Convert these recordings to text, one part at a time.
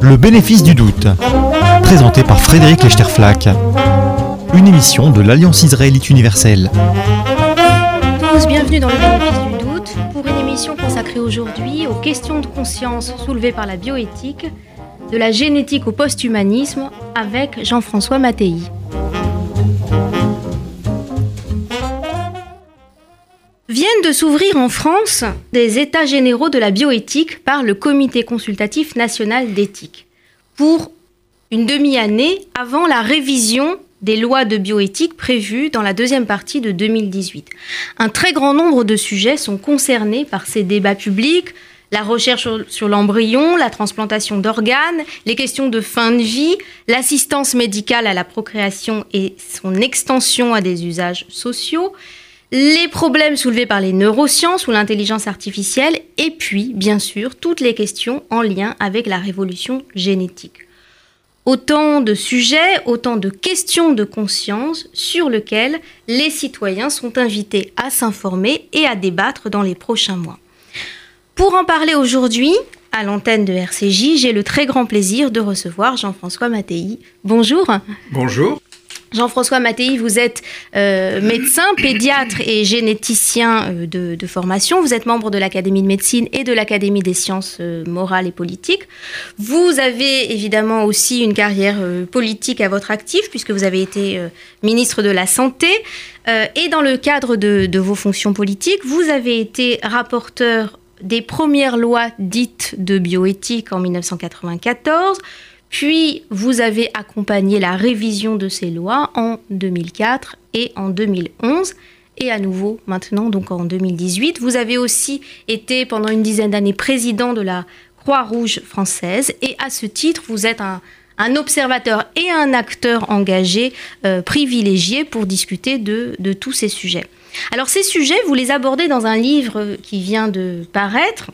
Le bénéfice du doute, présenté par Frédéric Lechterflack. Une émission de l'Alliance israélite universelle. Tous bienvenue dans le bénéfice du doute pour une émission consacrée aujourd'hui aux questions de conscience soulevées par la bioéthique, de la génétique au post-humanisme avec Jean-François Mattei. De s'ouvrir en France des états généraux de la bioéthique par le Comité consultatif national d'éthique pour une demi-année avant la révision des lois de bioéthique prévues dans la deuxième partie de 2018. Un très grand nombre de sujets sont concernés par ces débats publics, la recherche sur l'embryon, la transplantation d'organes, les questions de fin de vie, l'assistance médicale à la procréation et son extension à des usages sociaux, les problèmes soulevés par les neurosciences ou l'intelligence artificielle, et puis, bien sûr, toutes les questions en lien avec la révolution génétique. Autant de sujets, autant de questions de conscience sur lesquelles les citoyens sont invités à s'informer et à débattre dans les prochains mois. Pour en parler aujourd'hui, à l'antenne de RCJ, j'ai le très grand plaisir de recevoir Jean-François Mattei. Bonjour. Bonjour. Jean-François Mattei, vous êtes euh, médecin, pédiatre et généticien euh, de, formation. Vous êtes membre de l'Académie de médecine et de l'Académie des sciences euh, morales et politiques. Vous avez évidemment aussi une carrière politique à votre actif puisque vous avez été ministre de la Santé. et dans le cadre de, de vos fonctions politiques, vous avez été rapporteur des premières lois dites de bioéthique en 1994 puis, vous avez accompagné la révision de ces lois en 2004 et en 2011 et à nouveau maintenant, donc en 2018. Vous avez aussi été pendant une dizaine d'années président de la Croix-Rouge française et à ce titre, vous êtes un, observateur et un acteur engagé euh, privilégié pour discuter de, tous ces sujets. Alors ces sujets, vous les abordez dans un livre qui vient de paraître.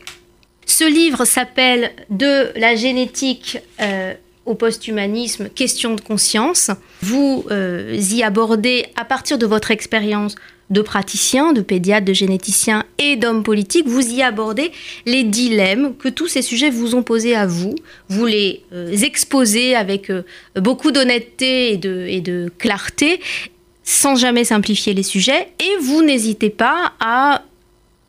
Ce livre s'appelle De la génétique euh, au post-humanisme, question de conscience. Vous euh, y abordez, à partir de votre expérience de praticien, de pédiatre, de généticien et d'homme politique, vous y abordez les dilemmes que tous ces sujets vous ont posés à vous. Vous les euh, exposez avec euh, beaucoup d'honnêteté et de, et de clarté, sans jamais simplifier les sujets, et vous n'hésitez pas à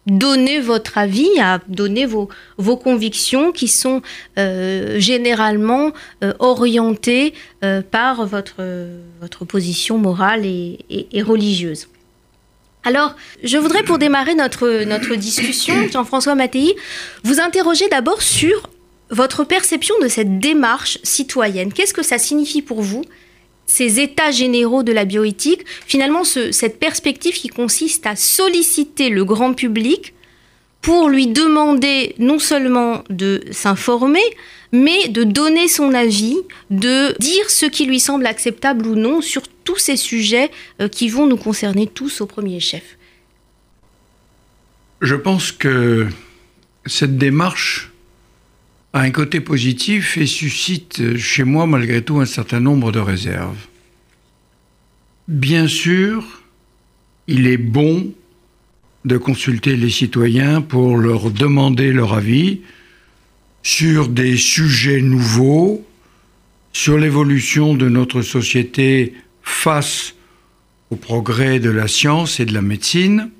donner votre avis, à donner vos, vos convictions qui sont euh, généralement euh, orientées euh, par votre, votre position morale et, et, religieuse. Alors, je voudrais pour démarrer notre, notre discussion, Jean-François Mattei, vous interroger d'abord sur votre perception de cette démarche citoyenne. Qu'est-ce que ça signifie pour vous ces états généraux de la bioéthique, finalement cette perspective qui consiste à solliciter le grand public pour lui demander non seulement de s'informer, mais de donner son avis, de dire ce qui lui semble acceptable ou non sur tous ces sujets euh, qui vont nous concerner tous au premier chef. Je pense que cette démarche a un côté positif et suscite chez moi malgré tout un certain nombre de réserves. Bien sûr, il est bon de consulter les citoyens pour leur demander leur avis sur des sujets nouveaux, sur l'évolution de notre société face au progrès de la science et de la médecine.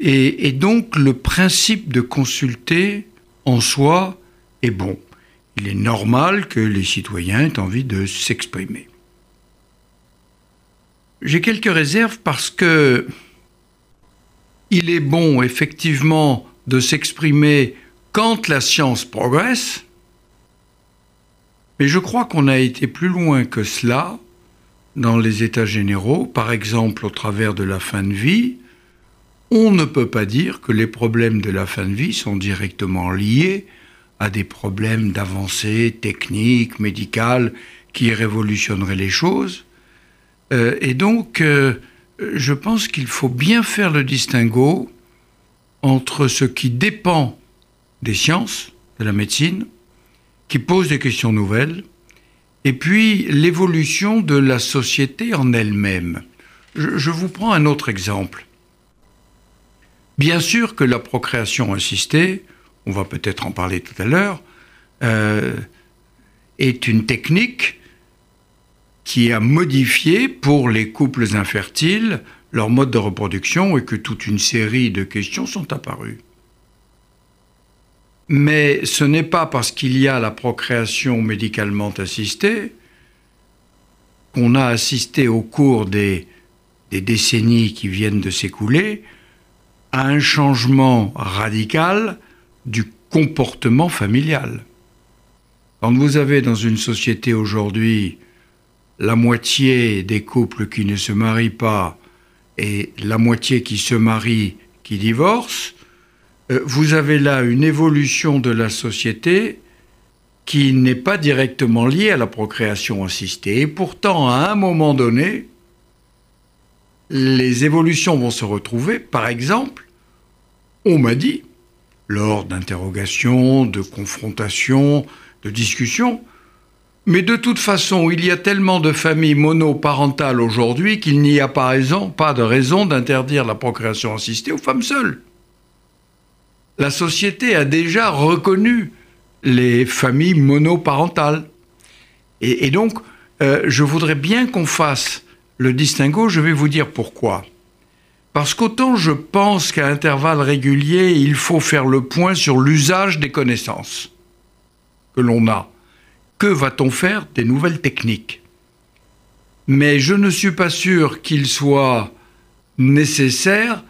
Et, et donc le principe de consulter en soi est bon. Il est normal que les citoyens aient envie de s'exprimer. J'ai quelques réserves parce que il est bon effectivement de s'exprimer quand la science progresse, mais je crois qu'on a été plus loin que cela dans les États généraux, par exemple au travers de la fin de vie, on ne peut pas dire que les problèmes de la fin de vie sont directement liés à des problèmes d'avancée technique, médicale, qui révolutionneraient les choses. Euh, et donc, euh, je pense qu'il faut bien faire le distinguo entre ce qui dépend des sciences, de la médecine, qui pose des questions nouvelles, et puis l'évolution de la société en elle-même. je vous prends un autre exemple. Bien sûr que la procréation assistée, on va peut-être en parler tout à l'heure, euh, est une technique qui a modifié pour les couples infertiles leur mode de reproduction et que toute une série de questions sont apparues. Mais ce n'est pas parce qu'il y a la procréation médicalement assistée qu'on a assisté au cours des, des décennies qui viennent de s'écouler à un changement radical du comportement familial. Quand vous avez dans une société aujourd'hui la moitié des couples qui ne se marient pas et la moitié qui se marient qui divorcent, euh, vous avez là une évolution de la société qui n'est pas directement liée à la procréation assistée. Et pourtant, à un moment donné, les évolutions vont se retrouver. Par exemple, on m'a dit, lors d'interrogations, de confrontations, de discussions, mais de toute façon, il y a tellement de familles monoparentales aujourd'hui qu'il n'y a pas, de raison d'interdire la procréation assistée aux femmes seules. La société a déjà reconnu les familles monoparentales. Et, donc, euh, je voudrais bien qu'on fasse le distinguo, je vais vous dire pourquoi. Parce qu'autant je pense qu'à intervalles réguliers, il faut faire le point sur l'usage des connaissances que l'on a que va-t-on faire des nouvelles techniques? Mais je ne suis pas sûr qu'il soit nécessaire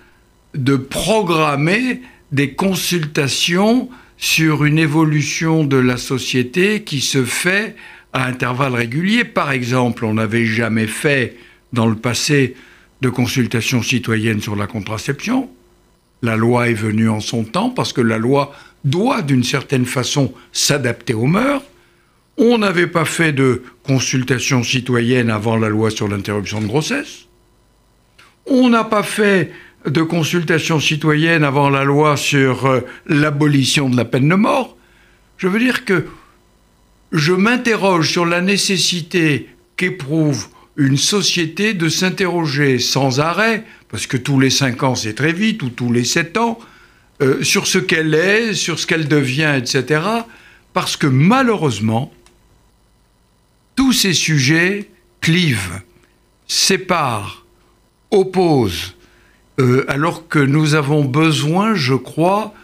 de programmer des consultations sur une évolution de la société qui se fait à intervalles réguliers. Par exemple, on n'avait jamais fait dans le passé de consultations citoyennes sur la contraception. La loi est venue en son temps parce que la loi doit d'une certaine façon s'adapter aux mœurs. On n'avait pas fait de consultation citoyenne avant la loi sur l'interruption de grossesse. On n'a pas fait de consultation citoyenne avant la loi sur euh, l'abolition de la peine de mort. Je veux dire que je m'interroge sur la nécessité qu'éprouve une société de s'interroger sans arrêt, parce que tous les cinq ans c'est très vite, ou tous les sept ans, euh, sur ce qu'elle est, sur ce qu'elle devient, etc. Parce que malheureusement, tous ces sujets clivent, séparent, opposent, euh, alors que nous avons besoin, je crois,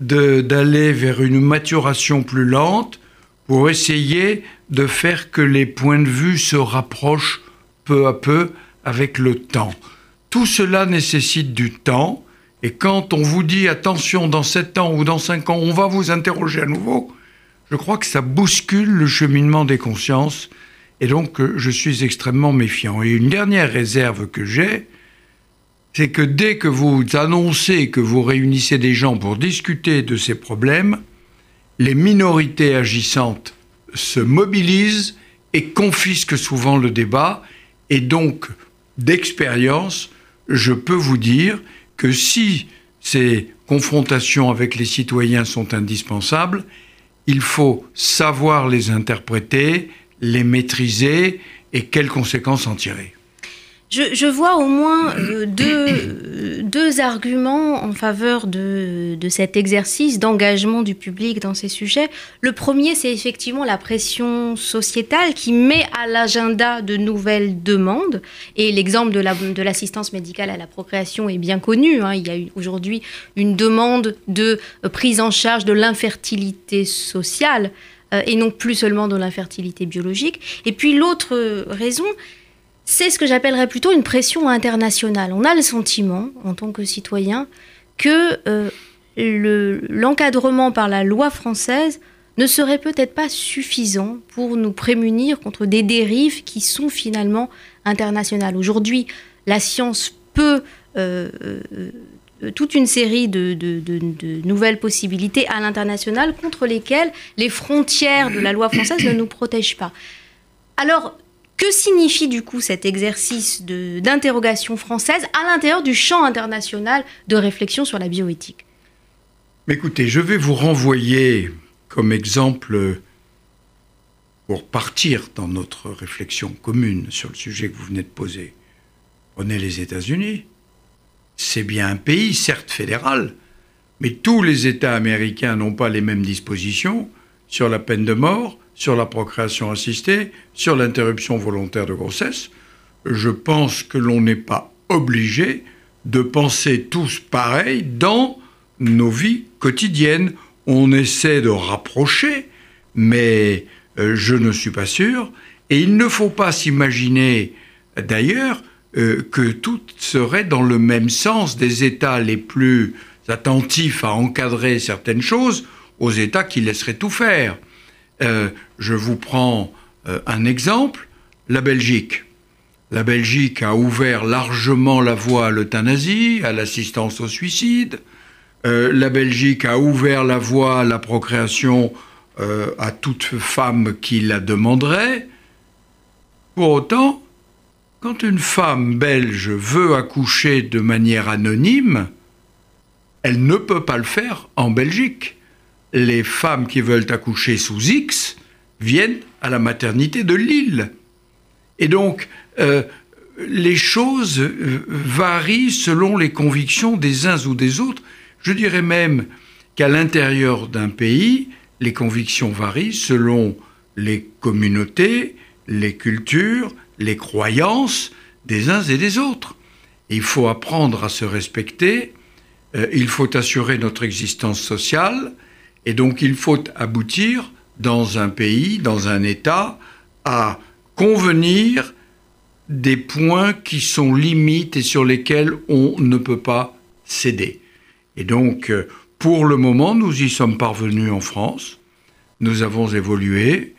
d'aller vers une maturation plus lente pour essayer de faire que les points de vue se rapprochent peu à peu avec le temps. Tout cela nécessite du temps, et quand on vous dit attention, dans 7 ans ou dans 5 ans, on va vous interroger à nouveau, je crois que ça bouscule le cheminement des consciences et donc euh, je suis extrêmement méfiant. Et une dernière réserve que j'ai, c'est que dès que vous annoncez que vous réunissez des gens pour discuter de ces problèmes, les minorités agissantes se mobilisent et confisquent souvent le débat. Et donc, d'expérience, je peux vous dire que si ces confrontations avec les citoyens sont indispensables, il faut savoir les interpréter, les maîtriser et quelles conséquences en tirer je, vois au moins euh, deux, arguments en faveur de, de cet exercice d'engagement du public dans ces sujets. Le premier, c'est effectivement la pression sociétale qui met à l'agenda de nouvelles demandes. Et l'exemple de l'assistance médicale à la procréation est bien connu. Hein. Il y a aujourd'hui une demande de prise en charge de l'infertilité sociale euh, et non plus seulement de l'infertilité biologique. Et puis l'autre raison, c'est ce que j'appellerais plutôt une pression internationale. On a le sentiment, en tant que citoyen, que euh, l'encadrement par la loi française ne serait peut-être pas suffisant pour nous prémunir contre des dérives qui sont finalement internationales. Aujourd'hui, la science peut euh, toute une série de, de nouvelles possibilités à l'international contre lesquelles les frontières de la loi française ne nous protègent pas. Alors, que signifie du coup cet exercice d'interrogation française à l'intérieur du champ international de réflexion sur la bioéthique? Écoutez, je vais vous renvoyer comme exemple pour partir dans notre réflexion commune sur le sujet que vous venez de poser. Prenez les États-Unis. c'est bien un pays, certes fédéral, mais tous les États américains n'ont pas les mêmes dispositions sur la peine de mort, sur la procréation assistée, sur l'interruption volontaire de grossesse. Je pense que l'on n'est pas obligé de penser tous pareil dans nos vies quotidiennes. On essaie de rapprocher, mais euh, je ne suis pas sûr. Et il ne faut pas s'imaginer d'ailleurs euh, que tout serait dans le même sens des États les plus attentifs à encadrer certaines choses aux États qui laisseraient tout faire. Euh, je vous prends un exemple, la Belgique. La Belgique a ouvert largement la voie à l'euthanasie, à l'assistance au suicide. la Belgique a ouvert la voie à la procréation euh, à toute femme qui la demanderait. Pour autant, quand une femme belge veut accoucher de manière anonyme, elle ne peut pas le faire en Belgique. Les femmes qui veulent accoucher sous X viennent à la maternité de Lille. Et donc, euh, les choses euh, varient selon les convictions des uns ou des autres. Je dirais même qu'à l'intérieur d'un pays, les convictions varient selon les communautés, les cultures, les croyances des uns et des autres. il faut apprendre à se respecter, euh, il faut assurer notre existence sociale, et donc il faut aboutir dans un pays, dans un État, à convenir des points qui sont limites et sur lesquels on ne peut pas céder. Et donc, euh, pour le moment, nous y sommes parvenus en France. Nous avons évolué.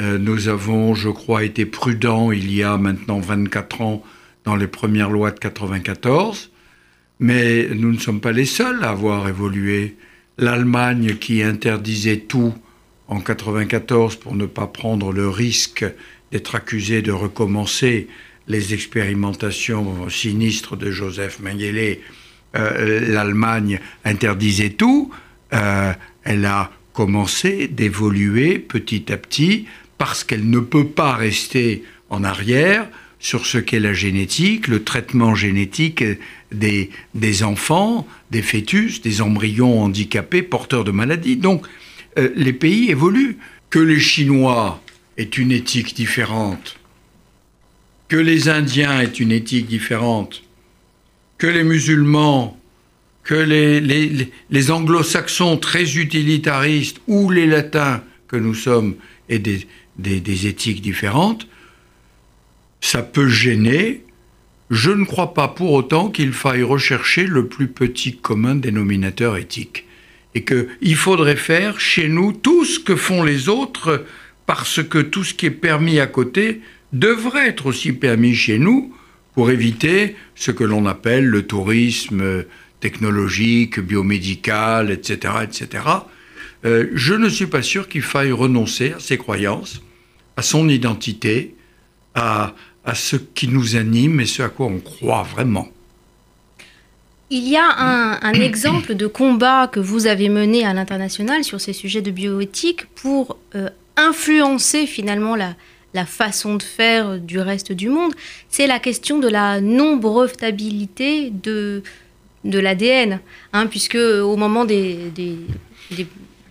Euh, nous avons, je crois, été prudents il y a maintenant 24 ans dans les premières lois de 94. Mais nous ne sommes pas les seuls à avoir évolué. L'Allemagne qui interdisait tout en 94 pour ne pas prendre le risque d'être accusé de recommencer les expérimentations sinistres de Joseph Mengele euh, l'Allemagne interdisait tout, euh, elle a commencé d'évoluer petit à petit parce qu'elle ne peut pas rester en arrière sur ce qu'est la génétique, le traitement génétique des, enfants, des fœtus, des embryons handicapés porteurs de maladies. Donc euh, les pays évoluent. Que les Chinois aient une éthique différente, que les Indiens aient une éthique différente, que les musulmans, que les, anglo-saxons très utilitaristes ou les latins que nous sommes aient des, éthiques différentes, ça peut gêner. Je ne crois pas pour autant qu'il faille rechercher le plus petit commun dénominateur éthique. Et qu'il faudrait faire chez nous tout ce que font les autres, parce que tout ce qui est permis à côté devrait être aussi permis chez nous, pour éviter ce que l'on appelle le tourisme technologique, biomédical, etc. etc. Euh, je ne suis pas sûr qu'il faille renoncer à ses croyances, à son identité, à, à ce qui nous anime et ce à quoi on croit vraiment. Il y a un, exemple de combat que vous avez mené à l'international sur ces sujets de bioéthique pour euh, influencer finalement la, la façon de faire du reste du monde, c'est la question de la non-brevetabilité de, de l'ADN. Hein, puisque au moment des,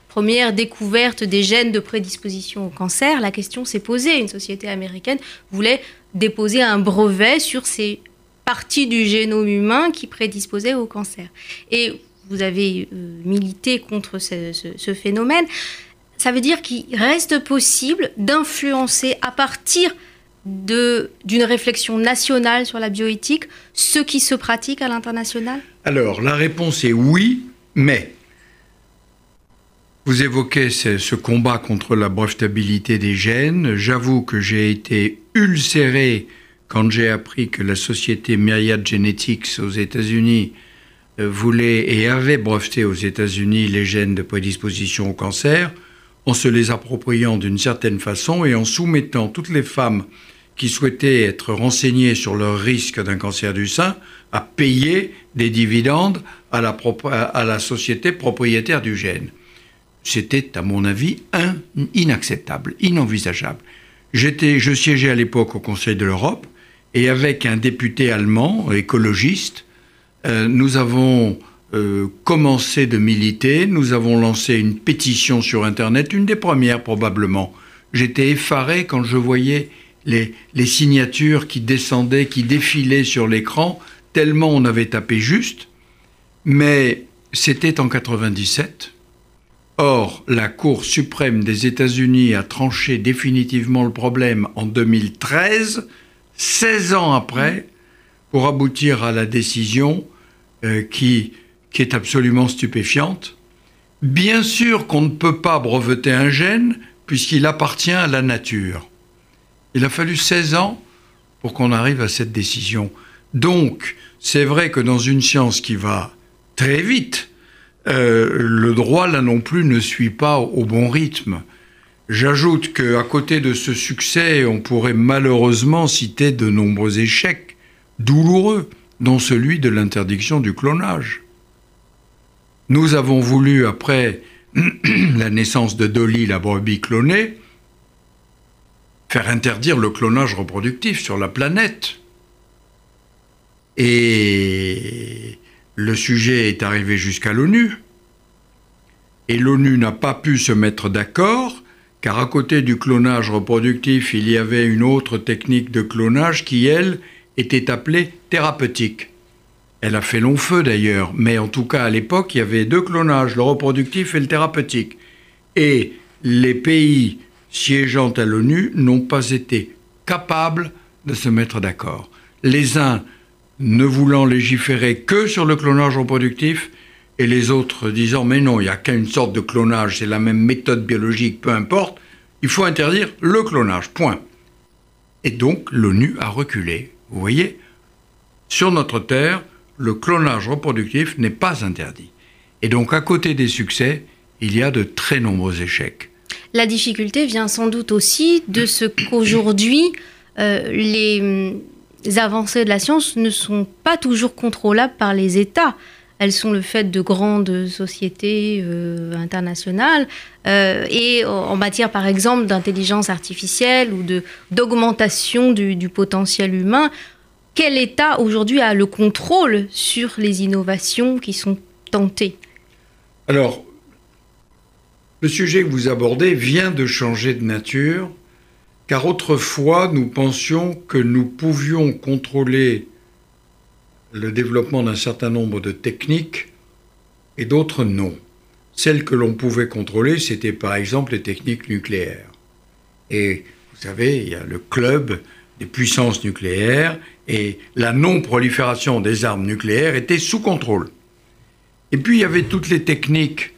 premières découvertes des gènes de prédisposition au cancer, la question s'est posée. Une société américaine voulait déposer un brevet sur ces parties du génome humain qui prédisposaient au cancer. Et vous avez euh, milité contre ce phénomène ça veut dire qu'il reste possible d'influencer à partir d'une réflexion nationale sur la bioéthique ce qui se pratique à l'international? Alors, la réponse est oui, mais vous évoquez ce, combat contre la brevetabilité des gènes. J'avoue que j'ai été ulcéré quand j'ai appris que la société Myriad Genetics aux États-Unis euh, voulait et avait breveté aux États-Unis les gènes de prédisposition au cancer en se les appropriant d'une certaine façon et en soumettant toutes les femmes qui souhaitaient être renseignées sur leur risque d'un cancer du sein à payer des dividendes à la société propriétaire du gène. C'était, à mon avis, inacceptable, inenvisageable. J'étais, je siégeais à l'époque au Conseil de l'Europe et avec un député allemand, écologiste, euh, nous avons euh, commencé de militer, nous avons lancé une pétition sur Internet, une des premières probablement. J'étais effaré quand je voyais les, les signatures qui descendaient, qui défilaient sur l'écran, tellement on avait tapé juste. Mais c'était en 97. Or, la Cour suprême des États-Unis a tranché définitivement le problème en 2013, 16 ans après, pour aboutir à la décision euh, qui, qui est absolument stupéfiante. Bien sûr qu'on ne peut pas breveter un gène puisqu'il appartient à la nature. Il a fallu 16 ans pour qu'on arrive à cette décision. Donc, c'est vrai que dans une science qui va très vite, euh, le droit là non plus ne suit pas au bon rythme. J'ajoute qu'à côté de ce succès, on pourrait malheureusement citer de nombreux échecs douloureux, dont celui de l'interdiction du clonage. Nous avons voulu, après la naissance de Dolly, la brebis clonée, faire interdire le clonage reproductif sur la planète. Et le sujet est arrivé jusqu'à l'ONU. Et l'ONU n'a pas pu se mettre d'accord, car à côté du clonage reproductif, il y avait une autre technique de clonage qui, elle, était appelée thérapeutique. Elle a fait long feu d'ailleurs, mais en tout cas à l'époque, il y avait deux clonages, le reproductif et le thérapeutique. Et les pays siégeant à l'ONU n'ont pas été capables de se mettre d'accord. Les uns ne voulant légiférer que sur le clonage reproductif et les autres disant mais non, il n'y a qu'une sorte de clonage, c'est la même méthode biologique, peu importe, il faut interdire le clonage, point. Et donc l'ONU a reculé. Vous voyez, sur notre Terre, le clonage reproductif n'est pas interdit. Et donc à côté des succès, il y a de très nombreux échecs. La difficulté vient sans doute aussi de ce qu'aujourd'hui, euh, les les avancées de la science ne sont pas toujours contrôlables par les États. Elles sont le fait de grandes sociétés euh, internationales. Euh, et en matière, par exemple, d'intelligence artificielle ou d'augmentation du potentiel humain, quel État aujourd'hui a le contrôle sur les innovations qui sont tentées? Alors, le sujet que vous abordez vient de changer de nature car autrefois nous pensions que nous pouvions contrôler le développement d'un certain nombre de techniques et d'autres non. Celles que l'on pouvait contrôler, c'était par exemple les techniques nucléaires. Et vous savez, il y a le club des puissances nucléaires et la non-prolifération des armes nucléaires était sous contrôle. Et puis il y avait toutes les techniques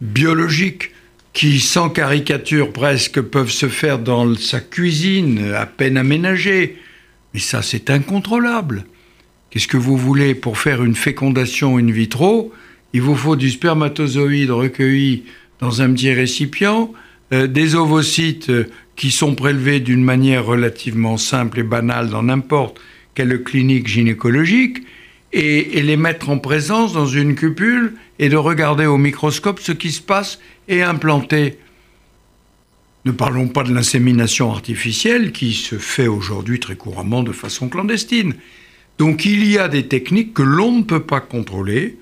biologiques qui, sans caricature presque, peuvent se faire dans sa cuisine, à peine aménagée. Mais ça, c'est incontrôlable. Qu'est-ce que vous voulez pour faire une fécondation in vitro? Il vous faut du spermatozoïde recueilli dans un petit récipient, euh, des ovocytes euh, qui sont prélevés d'une manière relativement simple et banale dans n'importe quelle clinique gynécologique, et, et, les mettre en présence dans une cupule et de regarder au microscope ce qui se passe et implanter. Ne parlons pas de l'insémination artificielle qui se fait aujourd'hui très couramment de façon clandestine. Donc il y a des techniques que l'on ne peut pas contrôler.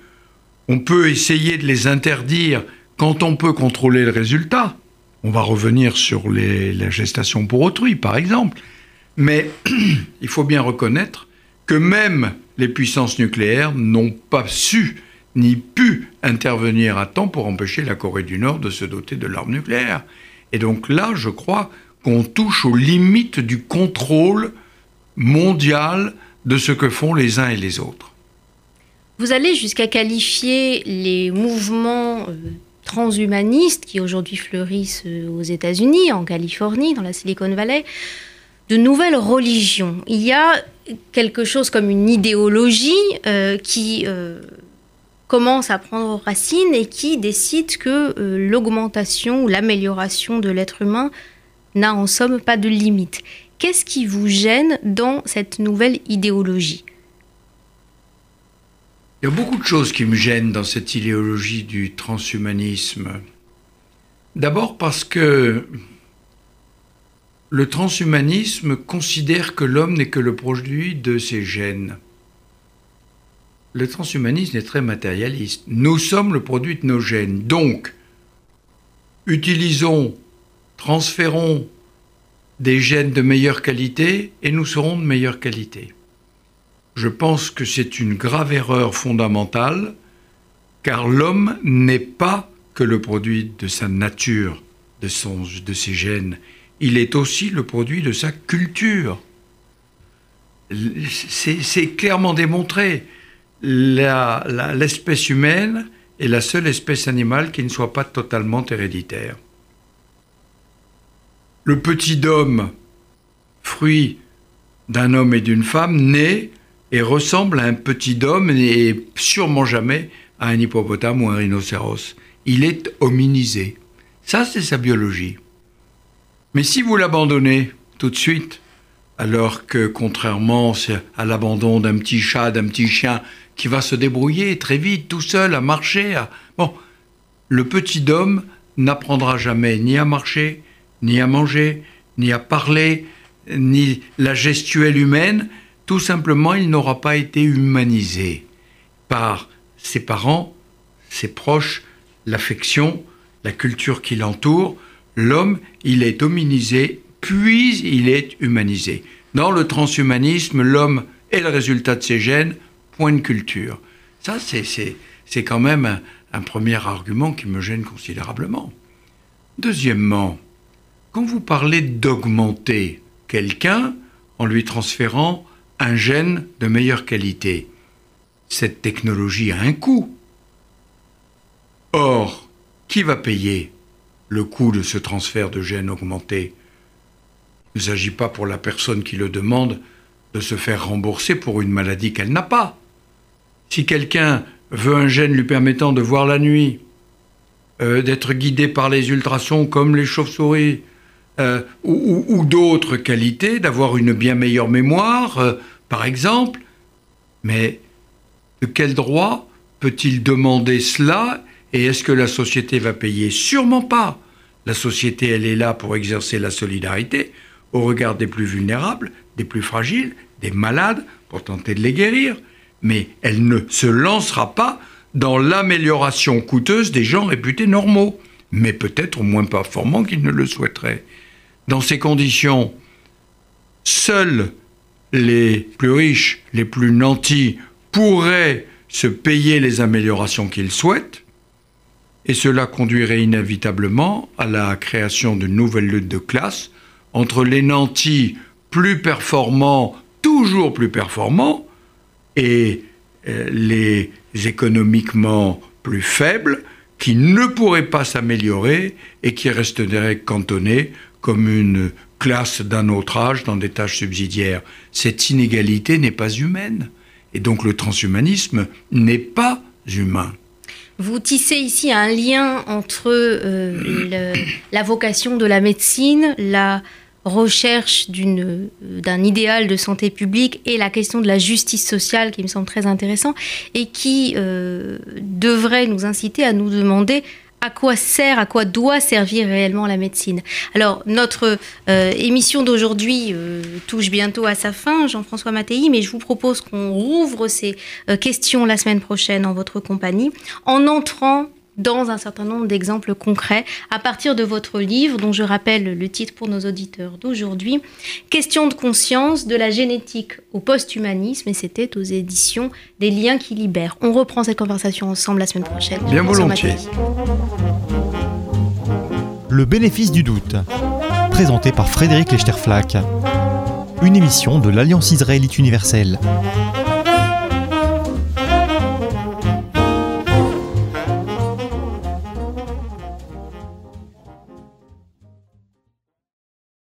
On peut essayer de les interdire quand on peut contrôler le résultat. On va revenir sur les, la gestation pour autrui, par exemple. Mais il faut bien reconnaître que même les puissances nucléaires n'ont pas su ni pu intervenir à temps pour empêcher la Corée du Nord de se doter de l'arme nucléaire. Et donc là, je crois qu'on touche aux limites du contrôle mondial de ce que font les uns et les autres. Vous allez jusqu'à qualifier les mouvements euh, transhumanistes qui aujourd'hui fleurissent euh, aux États-Unis, en Californie, dans la Silicon Valley, de nouvelles religions. Il y a quelque chose comme une idéologie euh, qui commence à prendre racine et qui décide que euh, l'augmentation ou l'amélioration de l'être humain n'a en somme pas de limite. Qu'est-ce qui vous gêne dans cette nouvelle idéologie? Il y a beaucoup de choses qui me gênent dans cette idéologie du transhumanisme. D'abord parce que le transhumanisme considère que l'homme n'est que le produit de ses gènes. Le transhumanisme est très matérialiste. Nous sommes le produit de nos gènes. Donc, utilisons, transférons des gènes de meilleure qualité et nous serons de meilleure qualité. Je pense que c'est une grave erreur fondamentale, car l'homme n'est pas que le produit de sa nature, de, son, de ses gènes, il est aussi le produit de sa culture. C'est clairement démontré. L'espèce humaine est la seule espèce animale qui ne soit pas totalement héréditaire. Le petit homme, fruit d'un homme et d'une femme, naît et ressemble à un petit homme et sûrement jamais à un hippopotame ou un rhinocéros. Il est hominisé. Ça, c'est sa biologie. Mais si vous l'abandonnez tout de suite, alors que contrairement à l'abandon d'un petit chat, d'un petit chien, qui va se débrouiller très vite, tout seul, à marcher, bon, le petit homme n'apprendra jamais ni à marcher, ni à manger, ni à parler, ni la gestuelle humaine, tout simplement il n'aura pas été humanisé par ses parents, ses proches, l'affection, la culture qui l'entoure, l'homme, il est hominisé, puis il est humanisé. Dans le transhumanisme, l'homme est le résultat de ses gènes, point de culture. Ça, c'est quand même un, premier argument qui me gêne considérablement. Deuxièmement, quand vous parlez d'augmenter quelqu'un en lui transférant un gène de meilleure qualité, cette technologie a un coût. Or, qui va payer le coût de ce transfert de gènes augmenté? Il ne s'agit pas pour la personne qui le demande de se faire rembourser pour une maladie qu'elle n'a pas. Si quelqu'un veut un gène lui permettant de voir la nuit, euh, d'être guidé par les ultrasons comme les chauves-souris, euh, ou, d'autres qualités, d'avoir une bien meilleure mémoire, euh, par exemple, mais de quel droit peut-il demander cela et est-ce que la société va payer? Sûrement pas. La société, elle est là pour exercer la solidarité au regard des plus vulnérables, des plus fragiles, des malades, pour tenter de les guérir. Mais elle ne se lancera pas dans l'amélioration coûteuse des gens réputés normaux, mais peut-être moins performants qu'ils ne le souhaiteraient. Dans ces conditions, seuls les plus riches, les plus nantis, pourraient se payer les améliorations qu'ils souhaitent, et cela conduirait inévitablement à la création de nouvelles luttes de classe entre les nantis plus performants, toujours plus performants, et euh, les économiquement plus faibles qui ne pourraient pas s'améliorer et qui resteraient cantonnés comme une classe d'un autre âge dans des tâches subsidiaires. Cette inégalité n'est pas humaine. Et donc le transhumanisme n'est pas humain. Vous tissez ici un lien entre euh, la vocation de la médecine, la recherche d'un idéal de santé publique et la question de la justice sociale qui me semble très intéressant et qui euh, devrait nous inciter à nous demander à quoi sert, à quoi doit servir réellement la médecine. Alors, notre euh, émission d'aujourd'hui euh, touche bientôt à sa fin, Jean-François Mattei, mais je vous propose qu'on rouvre ces euh, questions la semaine prochaine en votre compagnie, en entrant dans un certain nombre d'exemples concrets à partir de votre livre, dont je rappelle le titre pour nos auditeurs d'aujourd'hui, Question de conscience de la génétique au post-humanisme, et c'était aux éditions des liens qui libèrent. On reprend cette conversation ensemble la semaine prochaine. Bien volontiers. Le bénéfice du doute, présenté par Frédéric Lechterflack, une émission de l'Alliance israélite universelle.